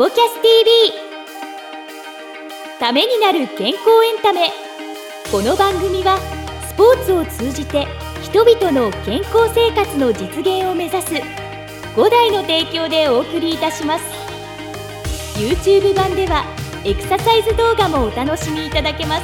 ポキャス TV ためになる健康エンタメ。この番組はスポーツを通じて人々の健康生活の実現を目指す5台の提供でお送りいたします。YouTube 版ではエクササイズ動画もお楽しみいただけます。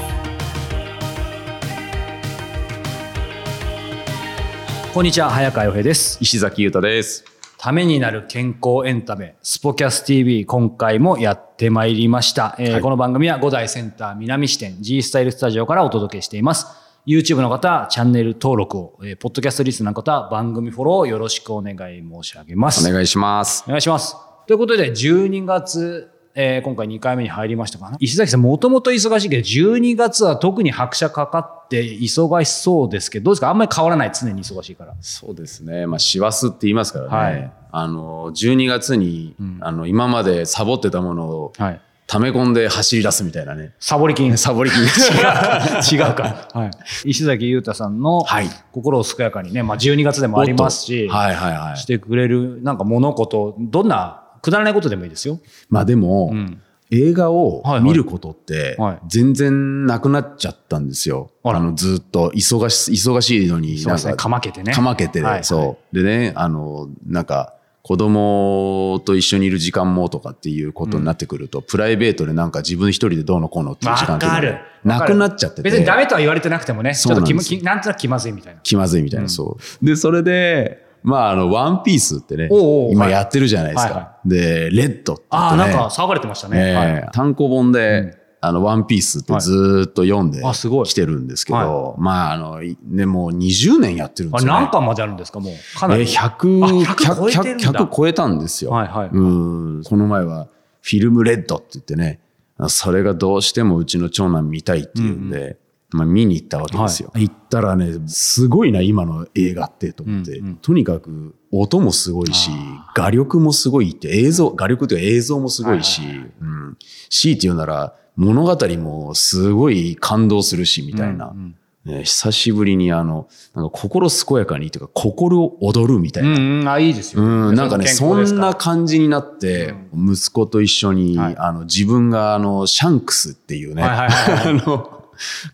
こんにちは早川洋平です。石崎裕太です。ためになる健康エンタメスポキャス TV 今回もやってまいりました、えーはいこの番組は5大センター南支店 G スタイルスタジオからお届けしています YouTube の方チャンネル登録を、えーポッドキャストリスナーの方番組フォローをよろしくお願い申し上げますお願いします。お願いします。ということで、12月、えー今回2回目に入りましたかな。石崎さん、もともと忙しいけど、12月は特に拍車かかって忙しそうですけど、どうですか？あんまり変わらない、常に忙しいから。そうですね。まあ、師走って言いますからね。はいあの、12月に、あの、今までサボってたものを、はい。溜め込んで走り出すみたいなね。サボり金。サボり気味 違うか。はい。石崎裕太さんの、はい心を健やかにね、まあ12月でもありますし、はいはいはいし。てくれる、なんか物事、どんな、くだらないことでもいいですよ。まあでも、ん映画をはいはい見ることってはい全然なくなっちゃったんですよ。あらあのずっと忙し忙しいのにそうですね。かまけてね。かまけて、はいそう。でね、あの、なんか、子供と一緒にいる時間もとかっていうことになってくると、プライベートでなんか自分一人でどうのこうのっていう時間ってなくなっちゃってて。別にダメとは言われてなくてもね、ちょっと気なんとなく気まずいみたいな。気まずいみたいな、そう。で、それで、まあ、あの、ワンピースってねおうおう、はい今やってるじゃないですはいはか。で、レッドって言ああ、ってね。なんか騒がれてましたね。ええはい単行本で、あの、ワンピースってずーっと読んであすごいきてるんですけはど、まあ、あの、いね、もう20年やってるんであすよ、ね。何巻まであるんですか、もう。かなえり。100、あ100超えてるんだ100超えたんですよ。はいはいうん。この前は、フィルムレッドって言ってね、それがどうしてもうちの長男見たいっていうんで、まあ見に行ったわけですよ。行ったらね、すごいな、今の映画ってと思って、うんうん。とにかく音もすごいし、画力もすごいって、映像、画力っていうか映像もすごいし、はいはいうん。強いて言うなら、物語もすごい感動するし、みたいな。うんね久しぶりにあの、なんか心健やかにというか、心躍るみたいな。うん、うん、あ、いいですよ。うん、なんかね、そんな感じになって、息子と一緒に、はい。あの、自分が、あの、シャンクスっていうね、はいはいはい。あの、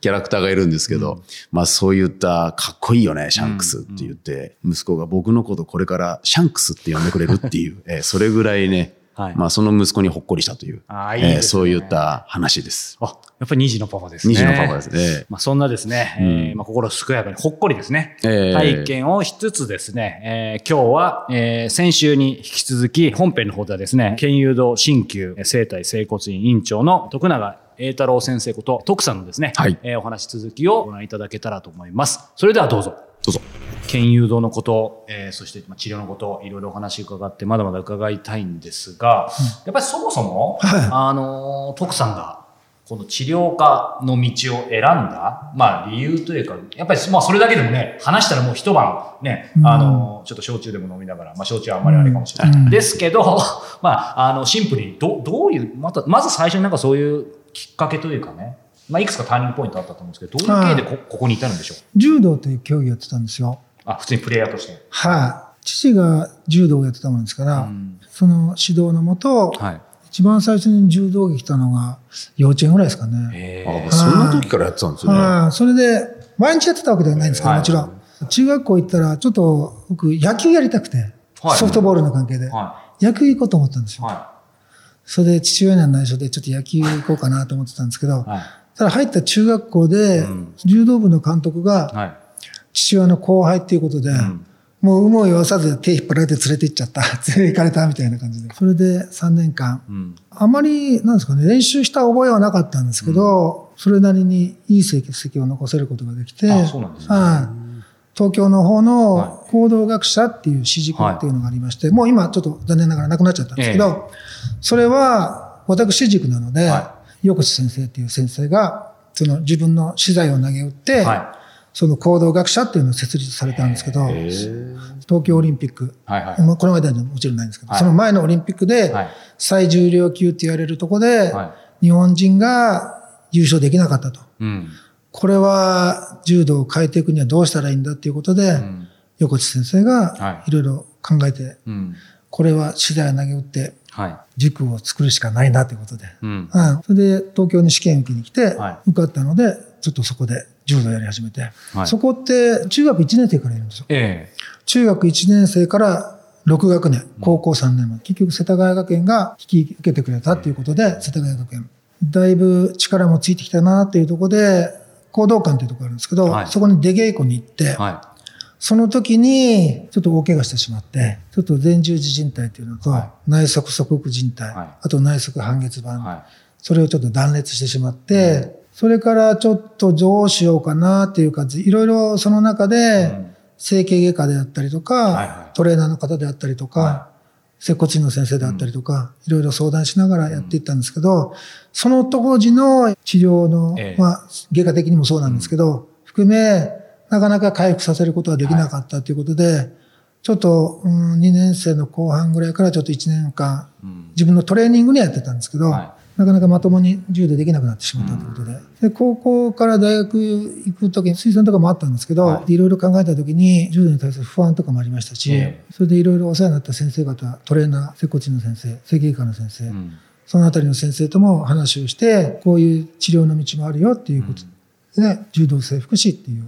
キャラクターがいるんですけど、まあそういった、かっこいいよね、シャンクスって言って、息子が僕のことこれからシャンクスって呼んでくれるっていう、えーそれぐらいね、はい。まあその息子にほっこりしたという、あーいいね。えーそういった話です。あ、やっぱり2児のパパですね。二児のパパです。ね。まあ、そんなですね、えーまあ、心健やかにほっこりですね、えー体験をしつつですね、えー今日は、えー先週に引き続き本編の方ではですね、県誘導鍼灸生体整骨院院長の徳永栄太郎先生こと徳さんのですね、はいえーお話続きをご覧いただけたらと思います。それではどうぞ。どうぞ。県誘導のこと、えーそしてまあ治療のこと、いろいろお話伺って、まだまだ伺いたいんですが、やっぱりそもそも、あのー、徳さんが、この治療科の道を選んだ、まあ理由というか、やっぱりまあそれだけでもね、話したらもう一晩ね、あのー、ちょっと焼酎でも飲みながら、まあ焼酎はあんまりあれかもしれない。ですけど、まあ、あの、シンプルに、ど、どういう、また、まず最初になんかそういうきっかけというかね、まあいくつかターニングポイントあったと思うんですけど、どういう経緯でこここに至るんでしょう？柔道という競技をやってたんですよ。あ、普通にプレイヤーとして。はい。父が柔道をやってたもんですから、うんその指導のもと、はい。一番最初に柔道着来たのが幼稚園ぐらいですかね。へあそんな時からやってたんですよね。はい。それで、毎日やってたわけではないんですけど、はいもちろん。中学校行ったら、ちょっと僕野球やりたくて、はいソフトボールの関係で、は野球行こうと思ったんですよ。それで父親には内緒でちょっと野球行こうかなと思ってたんですけど、い。はい。ただ入った中学校で、うん柔道部の監督がはい。父親の後輩っていうことで、んもう有無を言わさず手引っ張られて連れて行っちゃった。連れて行かれたみたいな感じで。それで3年間、うん。あまり、なんですかね、練習した覚えはなかったんですけど、それなりにいい成績を残せることができて、あそうなんですねはい東京の方はの行動学者っていう指示校っていうのがありまして、もう今ちょっと残念ながらなくなっちゃったんですけど、それは私塾なので、は横地先生っていう先生が、その自分の資材を投げ打って、はその行動学者っていうのを設立されたんですけど、東京オリンピック、はいはい。まあこの間でももちろんないんですけど、はい。その前のオリンピックではい、最重量級って言われるとこで、は日本人が優勝できなかったと。うん。これは柔道を変えていくにはどうしたらいいんだっていうことで、ん。横地先生はがいろいろ考えて、うん。これは資材を投げ打って塾を作るしかないなということで、うん。うん、それで東京に試験受けに来て、はい。受かったので、ちょっとそこで柔道やり始めて、はい。そこって中学1年生からいるんですよ。え中学1年生から6学年、高校3年まで、結局世田谷学園が引き受けてくれたということで、世田谷学園、だいぶ力もついてきたなっていうところで、行動館というところがあるんですけど、はい。そこに出稽古に行って、えはその時にちょっと大怪我してしまって、ちょっと前十字靭帯というのと、は内側側副靭帯、はい。あと内側半月板、それをちょっと断裂してしまって、それからちょっとどうしようかなっていうか、いろいろその中い。で、うん。整形外科であったりとか、トレーナーの方であったりとか、は接骨院の先生であったりとか、いろいろ相談しながらやっていったんですけど、その当時の治療の、ええ。まあ、外科的にもそうなんですけど、含め、なかなか回復させることはできなかったということで、ちょっと、うん、2年生の後半ぐらいからちょっと1年間、うん。自分のトレーニングにはやってたんですけど、はなかなかまともに柔道できなくなってしまったということで。で、高校から大学行くときに推薦とかもあったんですけど、はい。いろいろ考えたときに柔道に対する不安とかもありましたし、ええ。それでいろいろお世話になった先生方、トレーナー、接骨院の先生、整形外科の先生、うん。そのあたりの先生とも話をして、こういう治療の道もあるよっていうことで、柔道整復師っていう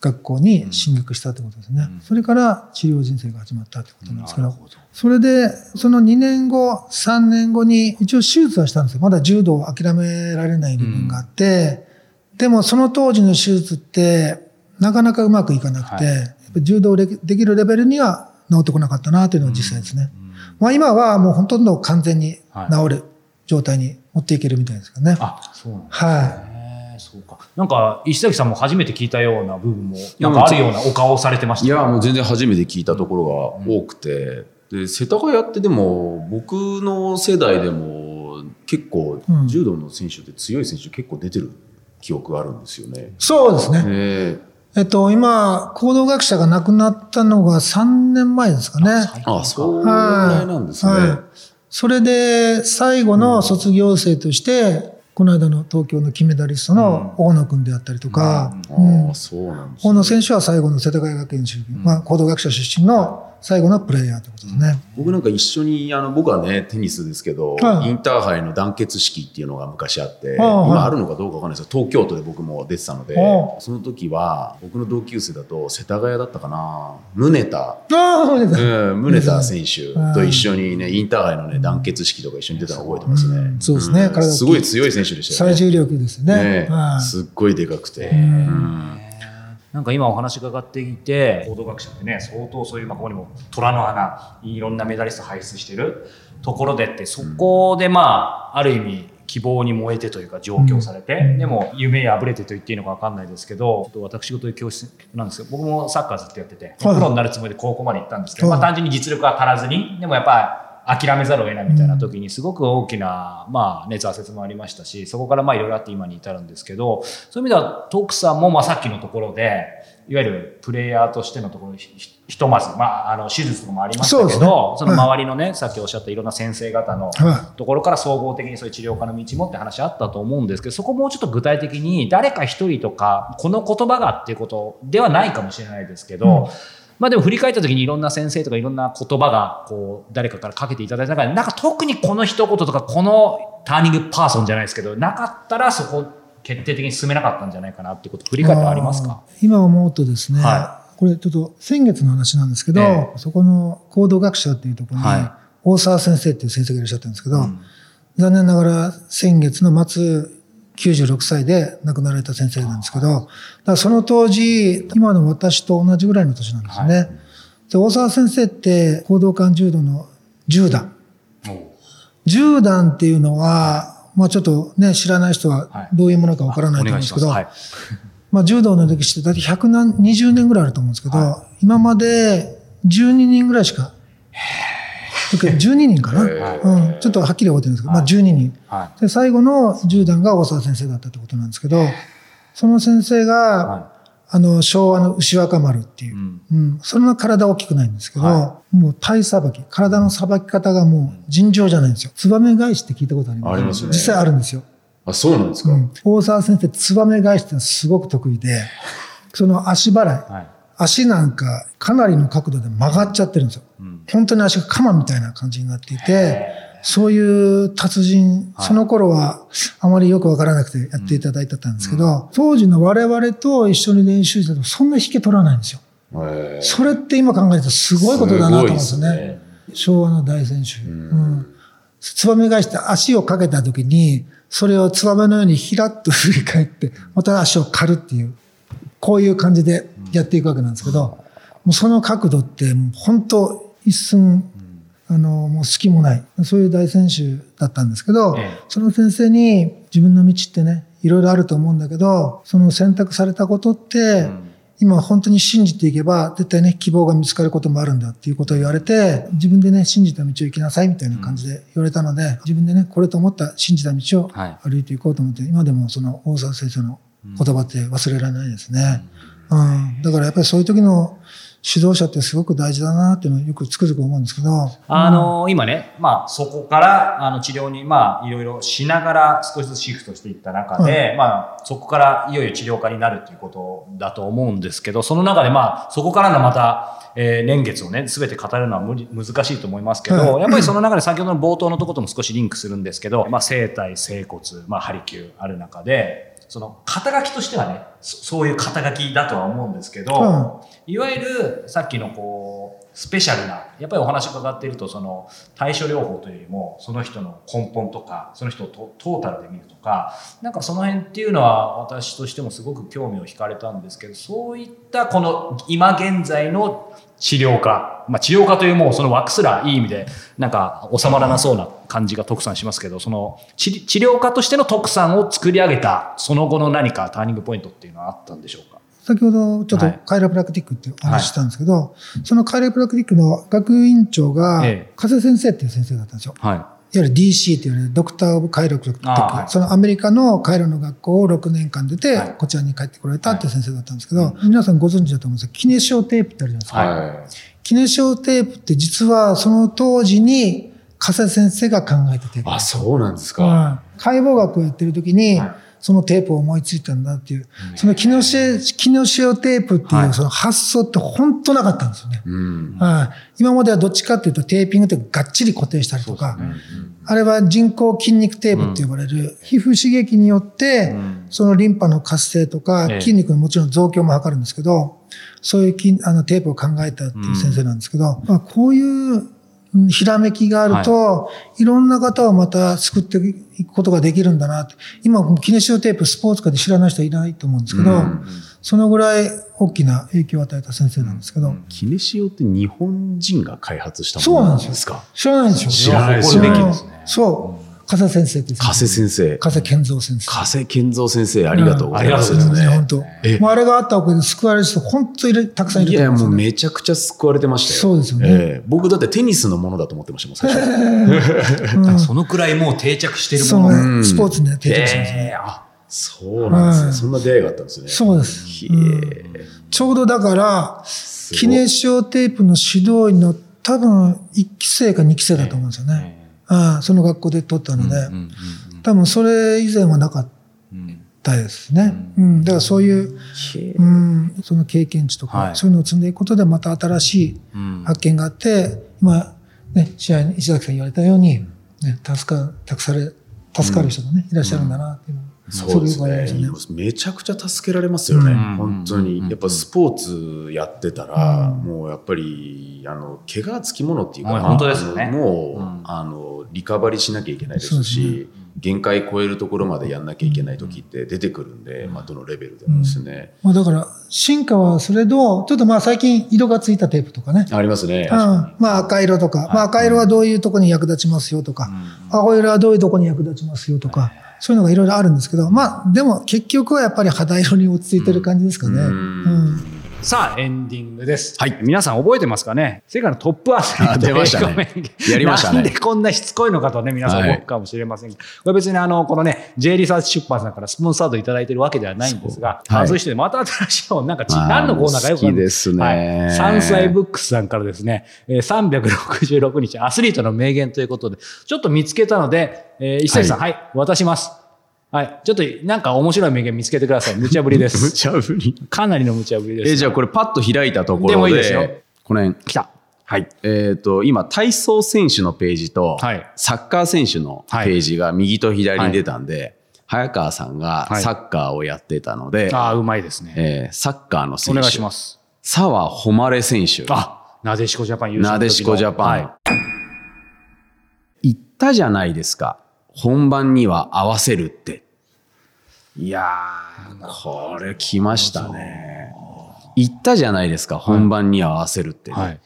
学校に進学したってことですね。それから治療人生が始まったってことなんですけど。それで、その2年後、3年後に一応手術はしたんですよ。まだ柔道を諦められない部分があって、でもその当時の手術って、なかなかうまくいかなくて、はいやっぱ柔道でできるレベルには治ってこなかったなというのが実際ですね。まあ今はもうほとんど完全に治る状態に持っていけるみたいですかね。あ、そうなんですはね。そうか。なんか、石崎さんも初めて聞いたような部分も、なんかあるようなお顔をされてましたいや、もう全然初めて聞いたところが多くて、で、世田谷ってでも、僕の世代でも、結構うん、柔道の選手って強い選手結構出てる記憶があるんですよね。い。そうですね。ええっと、今、行動学者が亡くなったのが3年前ですかね。最近あ、そうぐらいなんですね。はいそれで、最後の卒業生として、この間の東京の金メダリストの大野君であったりとか、大ね。野選手は最後の世田谷学園出身、まあ、行動学者出身の最後のプレイヤーということですね。僕なんか一緒に、あの、僕はね、テニスですけど、はい。インターハイの団結式っていうのが昔あって、はい。今あるのかどうかわかんないですけど、東京都で僕も出てたのでは、その時は、僕の同級生だと、世田谷だったかな、宗田、宗田。選手と一緒にね、インターハイのね、団結式とか一緒に出たの覚えてますね。うん。そうですね。ん。体大きいすごい強い選手でしたよね。最重力ですね。ね。はい。すっごいでかくて。ん。うん。なんか今お話伺っていて、報道学者でね、相当そういう、まあ、ここにも虎の穴、いろんなメダリスト輩出してるところでって、そこでまあ、ある意味、希望に燃えてというか上京されて、でも夢破れてと言っていいのか分かんないですけど、ちょっと私事で教室なんですけど、僕もサッカーずっとやってて、プはい。ロになるつもりで高校まで行ったんですけど、はい。まあ単純に実力は足らずに、でもやっぱり諦めざるを得ないみたいな時にすごく大きな、まあね、挫折もありましたし、そこからまあいろいろあって今に至るんですけど、そういう意味では徳さんもまあさっきのところで、いわゆるプレイヤーとしてのところにひひひとまず、まあ、あの手術とかもありましたけど、そ,、ね。の周りのね、さっきおっしゃったいろんな先生方のはところから総合的にそういう治療科の道もって話あったと思うんですけど、そこもうちょっと具体的に誰か一人とか、この言葉がっていうことではないかもしれないですけど、まあでも振り返った時にいろんな先生とかいろんな言葉がこう誰かからかけていただいた中で、なんか特にこの一言とかこのターニングパーソンじゃないですけど、なかったらそこ決定的に進めなかったんじゃないかなっていうこと振り返ってありますか？今思うとですね、はこれちょっと先月の話なんですけど、えそこの行動学者っていうところに、は大沢先生っていう先生がいらっしゃったんですけど、うん。残念ながら先月の末、96歳で亡くなられた先生なんですけど、だからその当時、今の私と同じぐらいの年なんですね。はで大沢先生って行動館柔道の10段。10段っていうのは、まあちょっとね、知らない人ははい。どういうものかわからないと思うんですけど、はい。まあ、柔道の歴史って大体120年ぐらいあると思うんですけど、は今まで12人ぐらいしか、12人かな、へうん、ちょっとはっきり覚えてるんですけど、まあ、12人。はで、最後の10段が大沢先生だったってことなんですけど、その先生が、はあの、昭和の牛若丸っていう、うん。うん、そんな体大きくないんですけど、はもう体さばき、体のさばき方がもう尋常じゃないんですよ。ツバメ返しって聞いたことあります？ありますね。実際あるんですよ。あ、そうなんですか？うん、大沢先生、ツバメ返しってすごく得意で、その足払い、はい足なんかかなりの角度で曲がっちゃってるんですよ。うん本当に足が鎌みたいな感じになっていて、そういう達人、その頃はあまりよくわからなくてやっていただいてたんですけど、当時の我々と一緒に練習しててもそんな引け取らないんですよ。それって今考えるとすごいことだなと思うんですよね。昭和の大選手。うん。つばめ返して足をかけた時に、それをつばめのようにひらっと振り返って、また足を刈るっていう、こういう感じでやっていくわけなんですけど、もうその角度って、本当一寸、あの、もう隙もない、そういう大選手だったんですけど、ええ。その先生に自分の道ってね、いろいろあると思うんだけど、その選択されたことって、今本当に信じていけば、絶対ね、希望が見つかることもあるんだっていうことを言われて、自分でね、信じた道を行きなさいみたいな感じで言われたので、自分でね、これと思った信じた道をはい。歩いていこうと思って、今でもその大沢先生の言葉って忘れられないですね。うん。だからやっぱりそういう時の指導者ってすごく大事だなっていうのをよくつくづく思うんですけど、あの今ね、まあ、そこからあの治療に、まあ、いろいろしながら少しずつシフトしていった中で、まあ、そこからいよいよ治療家になるということだと思うんですけど、その中で、まあ、そこからのまた、えー年月をね、すべて語るのは無理難しいと思いますけど、はい。やっぱりその中で先ほどの冒頭のところとも少しリンクするんですけど、まあ、生体、整骨、まあ、ハリキューある中で、その肩書きとしてはね、そそういう肩書きだとは思うんですけど、うん。いわゆるさっきのこうスペシャルなやっぱりお話伺っているとその対処療法というよりもその人の根本とかその人をトトータルで見るとかなんかその辺っていうのは私としてもすごく興味を惹かれたんですけどそういったこの今現在の治療家、まあ、治療家というもうその枠すらいい意味でなんか収まらなそうな感じが徳さんしますけどその治治療家としての徳さんを作り上げたその後の何かターニングポイントっていうのはあったんでしょうか？先ほどちょっとはい。カイロプラクティックってお話ししたんですけど、そのカイロプラクティックの学院長がええ、加瀬先生っていう先生だったんですよ。はいいわゆる DC って言われるドクター・オブ・カイロプラクティック、あはい。そのアメリカのカイロの学校を6年間出て、はい。こちらに帰ってこられたっていう先生だったんですけど、皆さんご存知だと思うんですけど、キネシオテープってあるじゃないですか。はい。キネシオテープって実はその当時に加瀬先生が考えたテープ。あ、そうなんですか。はい。解剖学をやってる時に、はいそのテープを思いついたんだっていう、そのキノシエ、キノシオテープっていうその発想って本当なかったんですよね。うん。はい。今まではどっちかっていうとテーピングってがっちり固定したりとか、あれは人工筋肉テープって呼ばれる、皮膚刺激によって、そのリンパの活性とかええ。筋肉のもちろん増強も図るんですけど、そういう筋あのテープを考えたっていう先生なんですけど、まあ、こういううんひらめきがあると、い、ろんな方をまた救っていくことができるんだなって。今、このキネシオテープスポーツ界で知らない人はいないと思うんですけど、そのぐらい大きな影響を与えた先生なんですけど、キネシオって日本人が開発したものそうなんですよ。なんですか知らないんですよ。知らないですね。そう。加瀬先生っていう加瀬先生。加瀬健三先生。加瀬健三先生、ありがとうございます。うんありがとうございます本え当。もうあれがあったおかげで救われる人、本当にたくさんいるいや。もうめちゃくちゃ救われてましたよ。そうですよねええ僕だってテニスのものだと思ってましたもん、最初。そのくらいもう定着してるそもの。のスポーツにね、定着しますね。ええあ、そうなんですね。はいそんな出会いがあったんですね。そうです。へうんえちょうどだから、ごいキネシオテープの指導員の多分1期生か2期生だと思うんですよね。ああその学校で取ったので、多分それ以前はなかったですね。うん、だからそういう、うん、その経験値とか、はいそういうのを積ん。でいくことでまた新しい発見があって、今、ね、試合に石崎さん。言われたように、ね、助か、託され、助かる人がね、いらっしゃるん。だなっていうそうですね。めちゃくちゃ助けられますよね、うん。本当に。やっぱスポーツやってたら、もうやっぱり、あの、怪我はつきものっていうか、はい本当ですよねあのもう、うんリカバリーしなきゃいけないですすし、限界超えるところまでやんなきゃいけない時って出てくるんで、まあ、どのレベルでもですね。まあだから、進化はそれど、ちょっとまあ最近色がついたテープとかね。ありますね。うん、まあ赤色とか、まあ赤色はどういうところに役立ちますよとか、青色はどういうところに役立ちますよとか、そういうのがいろいろあるんですけど、まあでも結局はやっぱり肌色に落ち着いてる感じですかね。うん。さあ、エンディングです。はい。皆さん覚えてますかね？世界のトップアスリートあ出ましたね。やりましたね。なんでこんなしつこいのかとね、皆さん思うかもしれませんが、これ別にあの、このね、J リサーチ出版さんからスポンサードいただいてるわけではないんですが、そうはい。外してまた新しいの、なんかち、何のコーナーかよく好きですね。はい。山菜ブックスさんからですね、えー366日アスリートの名言ということで、ちょっと見つけたので、えー、石崎さん、はい、渡します。はい。ちょっとなんか面白い名言見つけてください。無茶ぶりで無す。茶ぶり。かなりの無茶ぶりです。え、じゃあこれパッと開いたところで、でもいいですよこの辺、来た。はい。えっ、と、今、体操選手のページと、はいサッカー選手のページが右と左に出たんで、早川さんがはいサッカーをやってたので、ああ、うまいですね。えーサッカーの選手。お願いします。澤誉選手。あ、なでしこジャパン優勝なでしこジャパン。はい言ったじゃないですか。本番には合わせるって。いやー、これ来ましたね。言ったじゃないですか。本番には合わせるって、はい。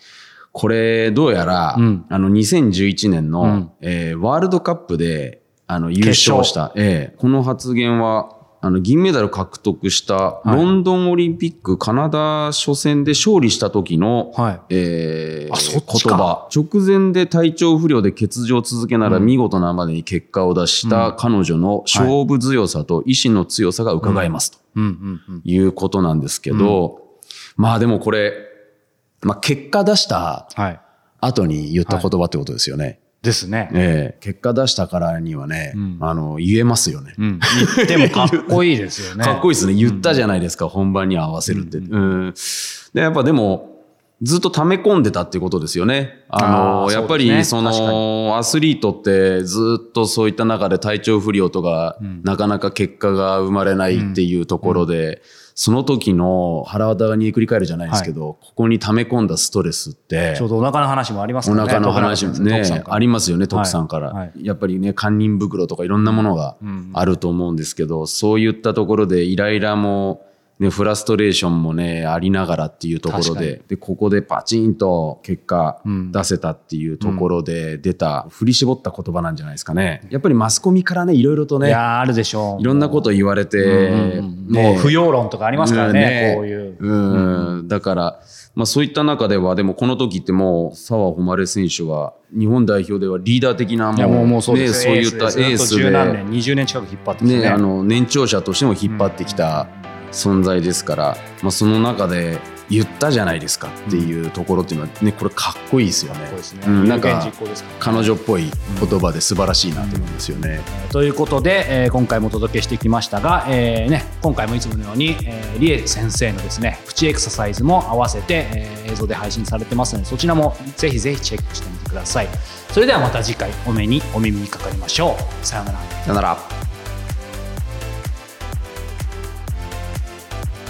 これ、どうやら、うんあの、2011年の、うんえーワールドカップで、あの、優勝した、ええこの発言は、あの、銀メダル獲得した、いロンドンオリンピックカナダ初戦で勝利した時の、はい。えー言葉。直前で体調不良で欠場を続けながら見事なまでに結果を出した彼女の勝負強さと意志の強さが伺えますと。いうことなんですけど、まあでもこれ、まあ結果出したはい。後に言った言葉ってことですよね。ですね。ええ結果出したからにはね、んあの、言えますよね。うん。言ってもかっこいいですよね。かっこいいですね。言ったじゃないですか、本番に合わせるって。うんで、やっぱでも、ずっと溜め込んでたっていうことですよね。あの、あーやっぱり、その、アスリートってずっとそういった中で体調不良とか、なかなか結果が生まれないっていうところで、その時の腹渡が煮えくり返るじゃないですけど、ここに溜め込んだストレスってちょ、うどお腹の話もありますね。腹の話もねありますよね、徳さんから。はい。はいやっぱりね、堪忍袋とかいろんなものがあると思うんですけど、そういったところでイライラも、ね、フラストレーションもね、ありながらっていうところ確で、で、ここでパチンと結果ん。出せたっていうところで出た、振り絞った言葉なんじゃないですかね。やっぱりマスコミからね、いろいろとね、いやーあるでしょう。いろんなこと言われて、うんね。もう不要論とかありますからね、こういう。うん、だから、まあそういった中では、でもこの時ってもう、澤穂選手は、日本代表ではリーダー的なもうもうそうね、そういったエースずっと10何で、年、20年近く引っ張ってきてね。ね、あの、年長者としても引っ張ってきた存在ですから、まあその中で言ったじゃないですかっていうところっていうのはね、これかっこいいですよね。ね。うん、なんか彼女っぽい言葉で素晴らしいなと思うんですよね。ということで、えー今回もお届けしてきましたが、えーね、今回もいつものように、えー、リエ先生のですねプチエクササイズも合わせて、えー映像で配信されてますのでそちらもぜひぜひチェックしてみてくださいそれではまた次回お目にお耳にかかりましょうさようならさよなら。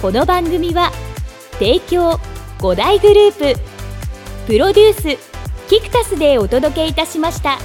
この番組は提供5大グループプロデュースキクタスでお届けいたしました。